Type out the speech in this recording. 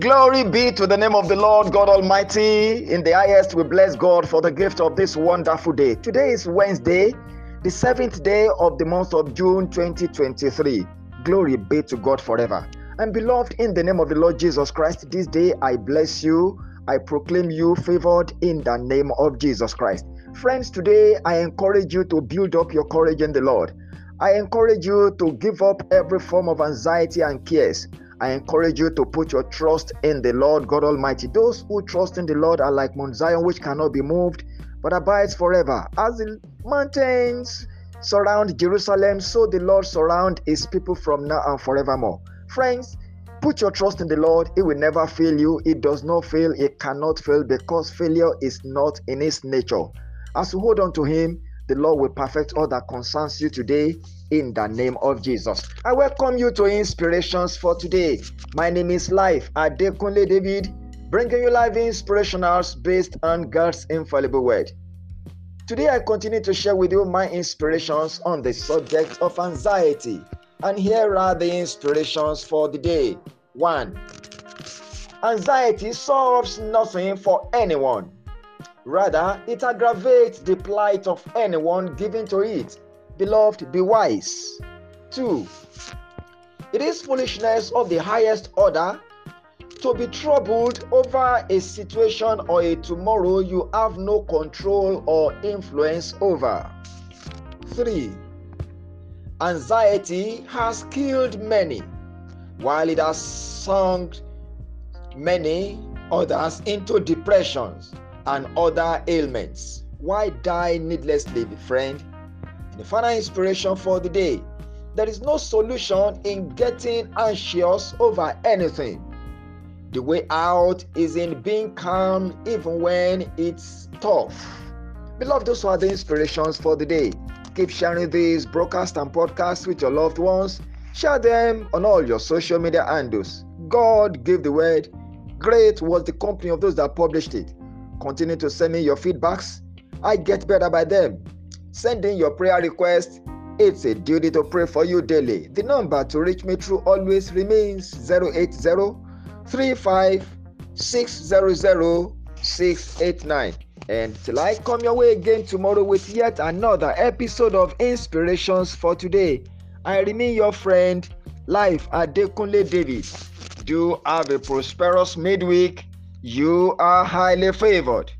Glory be to the name of the Lord God Almighty. In the highest, we bless God for the gift of this wonderful day. Today is Wednesday, the seventh day of the month of June 2023. Glory be to God forever. And beloved, in the name of the Lord Jesus Christ, this day I bless you. I proclaim you favored in the name of Jesus Christ. Friends, today I encourage you to build up your courage in the Lord. I encourage you to give up every form of anxiety and cares. I encourage you to put your trust in the Lord God Almighty. Those who trust in the Lord are like Mount Zion, which cannot be moved, but abides forever. As the mountains surround Jerusalem, so the Lord surround his people from now and forevermore. Friends, put your trust in the Lord. He will never fail you. It does not fail. It cannot fail because failure is not in his nature. As you hold on to him, the Lord will perfect all that concerns you today in the name of Jesus. I welcome you to Inspirations for today. My name is Life Adekunle David, bringing you live inspirationals based on God's infallible word. Today, I continue to share with you my inspirations on the subject of anxiety. And here are the inspirations for the day. 1. Anxiety solves nothing for anyone. Rather, it aggravates the plight of anyone given to it. Beloved, be wise. 2. It is foolishness of the highest order to be troubled over a situation or a tomorrow you have no control or influence over. 3. Anxiety has killed many, while it has sunk many others into depressions and other ailments. Why die needlessly, friend? The final inspiration for the day there is no solution in getting anxious over anything. The way out is in being calm even when it's tough. Beloved, those are the inspirations for the day. Keep sharing these broadcasts and podcasts with your loved ones. Share them on all your social media handles. God gave the word. Great was the company of those that published it. Continue to send me your feedbacks. I get better by them. Send in your prayer request. It's a duty to pray for you daily. The number to reach me through always remains 080 35 689. And till I come your way again tomorrow with yet another episode of Inspirations for Today, I remain your friend, Life Adekunle David. Do have a prosperous midweek. You are highly favored.